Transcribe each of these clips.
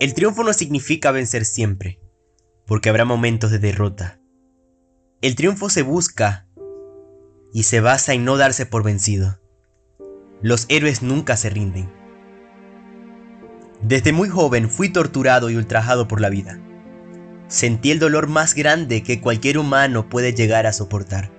El triunfo no significa vencer siempre, porque habrá momentos de derrota. El triunfo se busca y se basa en no darse por vencido. Los héroes nunca se rinden. Desde muy joven fui torturado y ultrajado por la vida. Sentí el dolor más grande que cualquier humano puede llegar a soportar.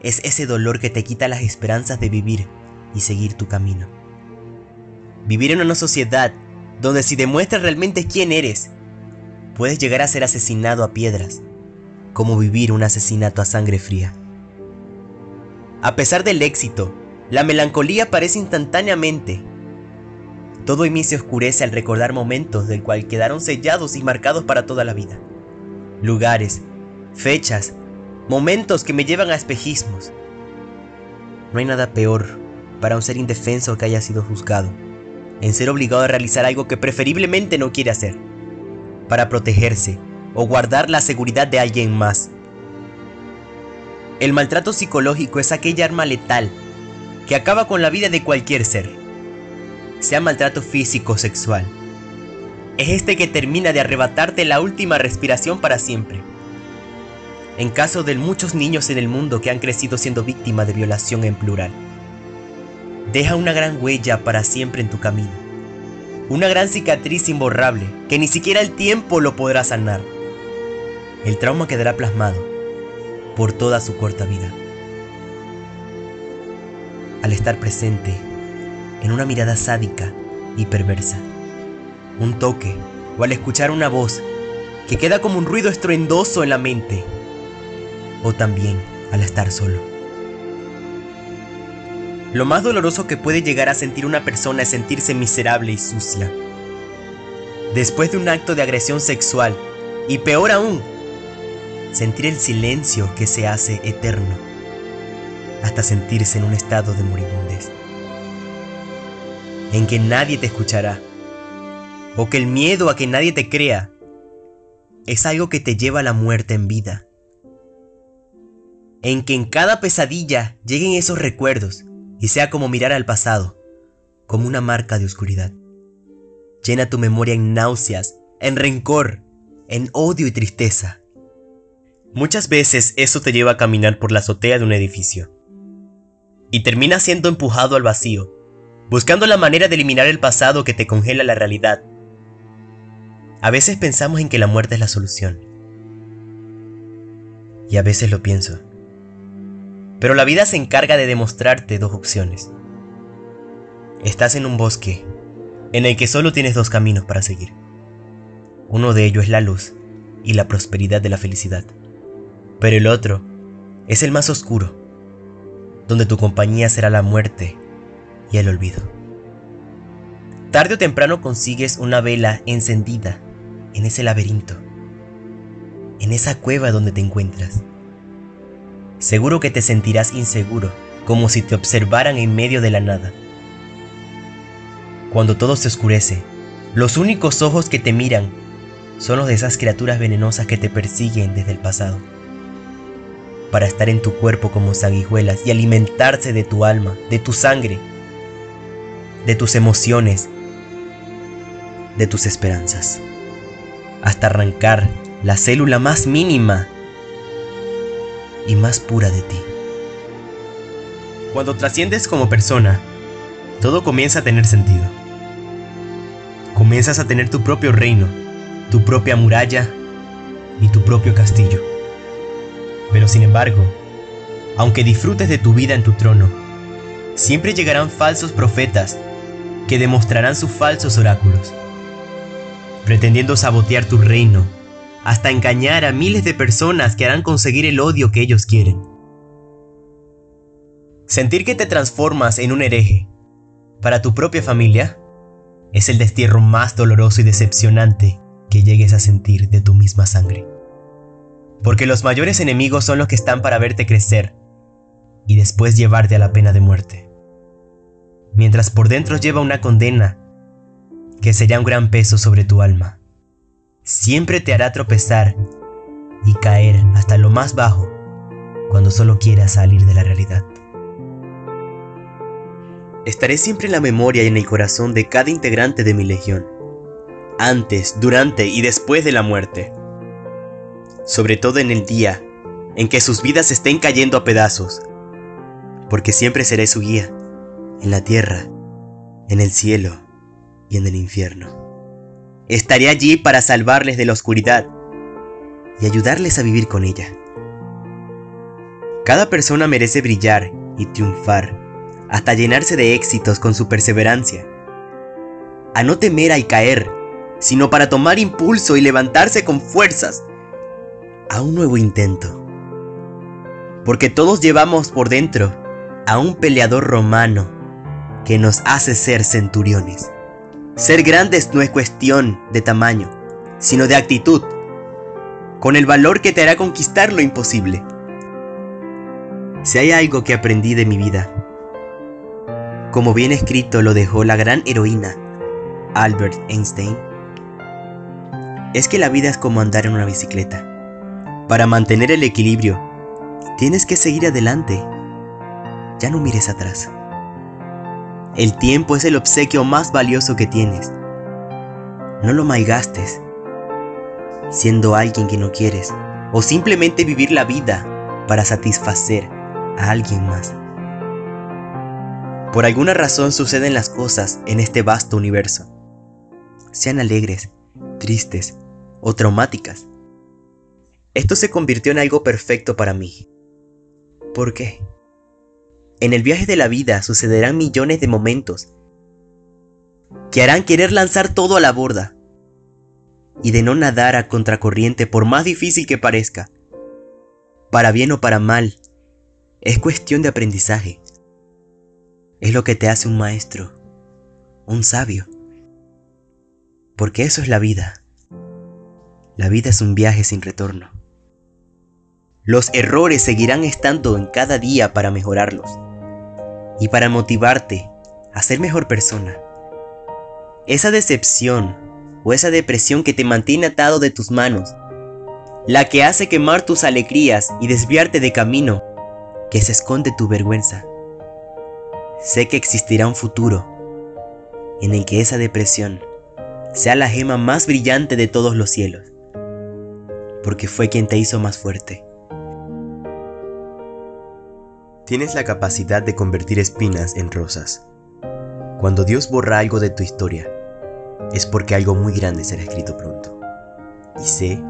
Es ese dolor que te quita las esperanzas de vivir y seguir tu camino. Vivir en una sociedad donde si demuestras realmente quién eres, puedes llegar a ser asesinado a piedras, como vivir un asesinato a sangre fría. A pesar del éxito, la melancolía aparece instantáneamente. Todo en mí se oscurece al recordar momentos del cual quedaron sellados y marcados para toda la vida. Lugares, fechas, momentos que me llevan a espejismos. No hay nada peor para un ser indefenso que haya sido juzgado en ser obligado a realizar algo que preferiblemente no quiere hacer, para protegerse o guardar la seguridad de alguien más. El maltrato psicológico es aquella arma letal que acaba con la vida de cualquier ser, sea maltrato físico o sexual. Es este que termina de arrebatarte la última respiración para siempre. En caso de muchos niños en el mundo que han crecido siendo víctimas de violación en plural deja una gran huella para siempre en tu camino. Una gran cicatriz imborrable que ni siquiera el tiempo lo podrá sanar. El trauma quedará plasmado por toda su corta vida. Al estar presente en una mirada sádica y perversa, un toque o al escuchar una voz que queda como un ruido estruendoso en la mente, o también al estar solo. Lo más doloroso que puede llegar a sentir una persona es sentirse miserable y sucia. Después de un acto de agresión sexual, y peor aún, sentir el silencio que se hace eterno, hasta sentirse en un estado de moribundez, en que nadie te escuchará, o que el miedo a que nadie te crea es algo que te lleva a la muerte en vida, en que en cada pesadilla lleguen esos recuerdos y sea como mirar al pasado, como una marca de oscuridad. Llena tu memoria en náuseas, en rencor, en odio y tristeza. Muchas veces eso te lleva a caminar por la azotea de un edificio. Y terminas siendo empujado al vacío, buscando la manera de eliminar el pasado que te congela la realidad. A veces pensamos en que la muerte es la solución. Y a veces lo pienso. Pero la vida se encarga de demostrarte dos opciones. Estás en un bosque en el que solo tienes dos caminos para seguir. Uno de ellos es la luz y la prosperidad de la felicidad. Pero el otro es el más oscuro, donde tu compañía será la muerte y el olvido. Tarde o temprano consigues una vela encendida en ese laberinto, en esa cueva donde te encuentras. Seguro que te sentirás inseguro, como si te observaran en medio de la nada. Cuando todo se oscurece, los únicos ojos que te miran son los de esas criaturas venenosas que te persiguen desde el pasado, para estar en tu cuerpo como sanguijuelas y alimentarse de tu alma, de tu sangre, de tus emociones, de tus esperanzas, hasta arrancar la célula más mínima y más pura de ti. Cuando trasciendes como persona, todo comienza a tener sentido. Comienzas a tener tu propio reino, tu propia muralla y tu propio castillo. Pero sin embargo, aunque disfrutes de tu vida en tu trono, siempre llegarán falsos profetas que demostrarán sus falsos oráculos, pretendiendo sabotear tu reino hasta engañar a miles de personas que harán conseguir el odio que ellos quieren. Sentir que te transformas en un hereje para tu propia familia es el destierro más doloroso y decepcionante que llegues a sentir de tu misma sangre. Porque los mayores enemigos son los que están para verte crecer y después llevarte a la pena de muerte. Mientras por dentro lleva una condena que será un gran peso sobre tu alma siempre te hará tropezar y caer hasta lo más bajo cuando solo quieras salir de la realidad. Estaré siempre en la memoria y en el corazón de cada integrante de mi legión, antes, durante y después de la muerte. Sobre todo en el día en que sus vidas estén cayendo a pedazos, porque siempre seré su guía, en la tierra, en el cielo y en el infierno. Estaré allí para salvarles de la oscuridad y ayudarles a vivir con ella. Cada persona merece brillar y triunfar hasta llenarse de éxitos con su perseverancia. A no temer al caer, sino para tomar impulso y levantarse con fuerzas a un nuevo intento. Porque todos llevamos por dentro a un peleador romano que nos hace ser centuriones. Ser grandes no es cuestión de tamaño, sino de actitud, con el valor que te hará conquistar lo imposible. Si hay algo que aprendí de mi vida, como bien escrito lo dejó la gran heroína Albert Einstein, es que la vida es como andar en una bicicleta. Para mantener el equilibrio, tienes que seguir adelante. Ya no mires atrás. El tiempo es el obsequio más valioso que tienes. No lo malgastes siendo alguien que no quieres o simplemente vivir la vida para satisfacer a alguien más. Por alguna razón suceden las cosas en este vasto universo. Sean alegres, tristes o traumáticas. Esto se convirtió en algo perfecto para mí. ¿Por qué? En el viaje de la vida sucederán millones de momentos que harán querer lanzar todo a la borda y de no nadar a contracorriente por más difícil que parezca. Para bien o para mal, es cuestión de aprendizaje. Es lo que te hace un maestro, un sabio. Porque eso es la vida. La vida es un viaje sin retorno. Los errores seguirán estando en cada día para mejorarlos y para motivarte a ser mejor persona. Esa decepción o esa depresión que te mantiene atado de tus manos, la que hace quemar tus alegrías y desviarte de camino, que se esconde tu vergüenza. Sé que existirá un futuro en el que esa depresión sea la gema más brillante de todos los cielos, porque fue quien te hizo más fuerte. Tienes la capacidad de convertir espinas en rosas. Cuando Dios borra algo de tu historia, es porque algo muy grande será escrito pronto. Y sé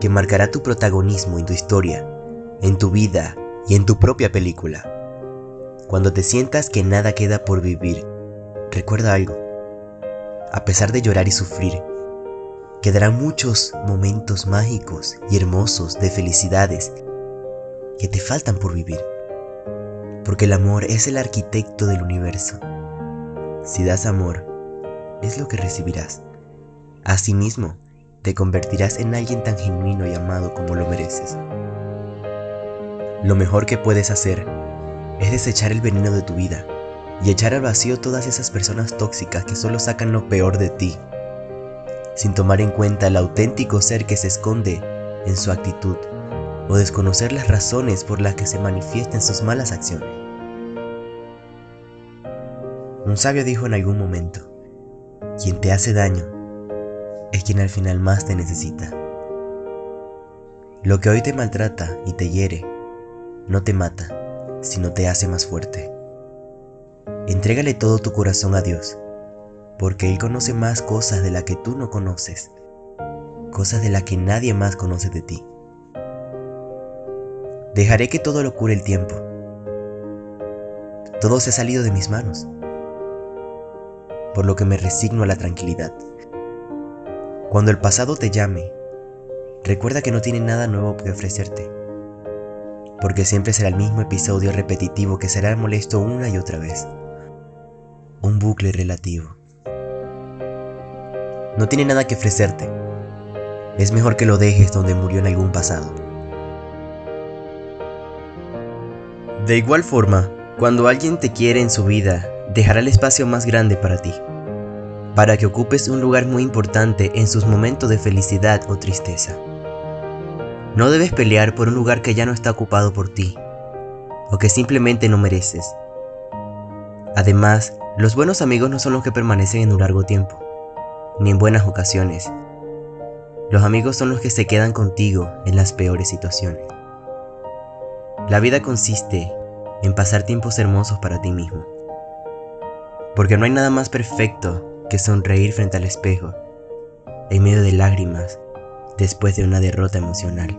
que marcará tu protagonismo en tu historia, en tu vida y en tu propia película. Cuando te sientas que nada queda por vivir, recuerda algo. A pesar de llorar y sufrir, quedarán muchos momentos mágicos y hermosos de felicidades que te faltan por vivir porque el amor es el arquitecto del universo. Si das amor, es lo que recibirás. Asimismo, te convertirás en alguien tan genuino y amado como lo mereces. Lo mejor que puedes hacer es desechar el veneno de tu vida y echar al vacío todas esas personas tóxicas que solo sacan lo peor de ti, sin tomar en cuenta el auténtico ser que se esconde en su actitud o desconocer las razones por las que se manifiestan sus malas acciones. Un sabio dijo en algún momento, quien te hace daño es quien al final más te necesita. Lo que hoy te maltrata y te hiere, no te mata, sino te hace más fuerte. Entrégale todo tu corazón a Dios, porque Él conoce más cosas de las que tú no conoces, cosas de las que nadie más conoce de ti. Dejaré que todo lo cure el tiempo. Todo se ha salido de mis manos, por lo que me resigno a la tranquilidad. Cuando el pasado te llame, recuerda que no tiene nada nuevo que ofrecerte, porque siempre será el mismo episodio repetitivo que será molesto una y otra vez. Un bucle relativo. No tiene nada que ofrecerte. Es mejor que lo dejes donde murió en algún pasado. De igual forma, cuando alguien te quiere en su vida, dejará el espacio más grande para ti, para que ocupes un lugar muy importante en sus momentos de felicidad o tristeza. No debes pelear por un lugar que ya no está ocupado por ti, o que simplemente no mereces. Además, los buenos amigos no son los que permanecen en un largo tiempo, ni en buenas ocasiones. Los amigos son los que se quedan contigo en las peores situaciones. La vida consiste en pasar tiempos hermosos para ti mismo. Porque no hay nada más perfecto que sonreír frente al espejo, en medio de lágrimas, después de una derrota emocional.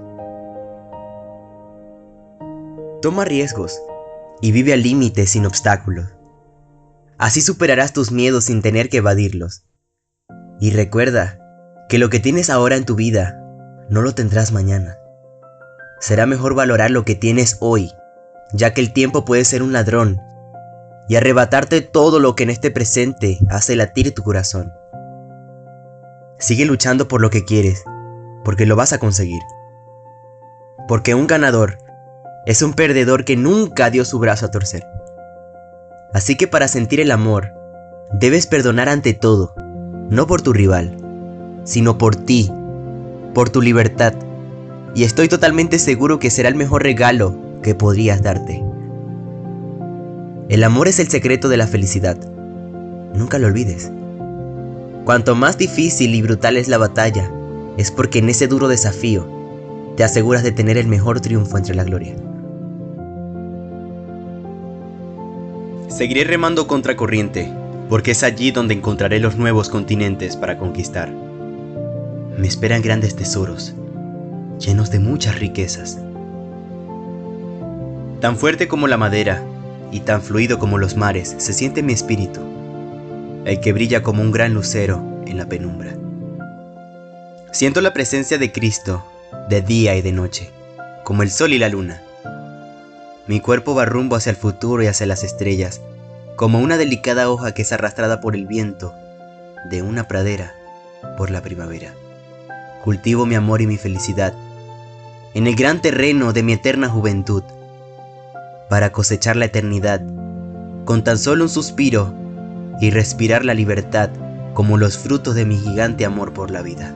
Toma riesgos y vive al límite sin obstáculos. Así superarás tus miedos sin tener que evadirlos. Y recuerda que lo que tienes ahora en tu vida no lo tendrás mañana. Será mejor valorar lo que tienes hoy, ya que el tiempo puede ser un ladrón y arrebatarte todo lo que en este presente hace latir tu corazón. Sigue luchando por lo que quieres, porque lo vas a conseguir. Porque un ganador es un perdedor que nunca dio su brazo a torcer. Así que para sentir el amor, debes perdonar ante todo, no por tu rival, sino por ti, por tu libertad. Y estoy totalmente seguro que será el mejor regalo que podrías darte. El amor es el secreto de la felicidad. Nunca lo olvides. Cuanto más difícil y brutal es la batalla, es porque en ese duro desafío te aseguras de tener el mejor triunfo entre la gloria. Seguiré remando contra corriente, porque es allí donde encontraré los nuevos continentes para conquistar. Me esperan grandes tesoros, llenos de muchas riquezas. Tan fuerte como la madera y tan fluido como los mares se siente mi espíritu, el que brilla como un gran lucero en la penumbra. Siento la presencia de Cristo de día y de noche, como el sol y la luna. Mi cuerpo va rumbo hacia el futuro y hacia las estrellas, como una delicada hoja que es arrastrada por el viento de una pradera por la primavera. Cultivo mi amor y mi felicidad en el gran terreno de mi eterna juventud, para cosechar la eternidad con tan solo un suspiro y respirar la libertad como los frutos de mi gigante amor por la vida.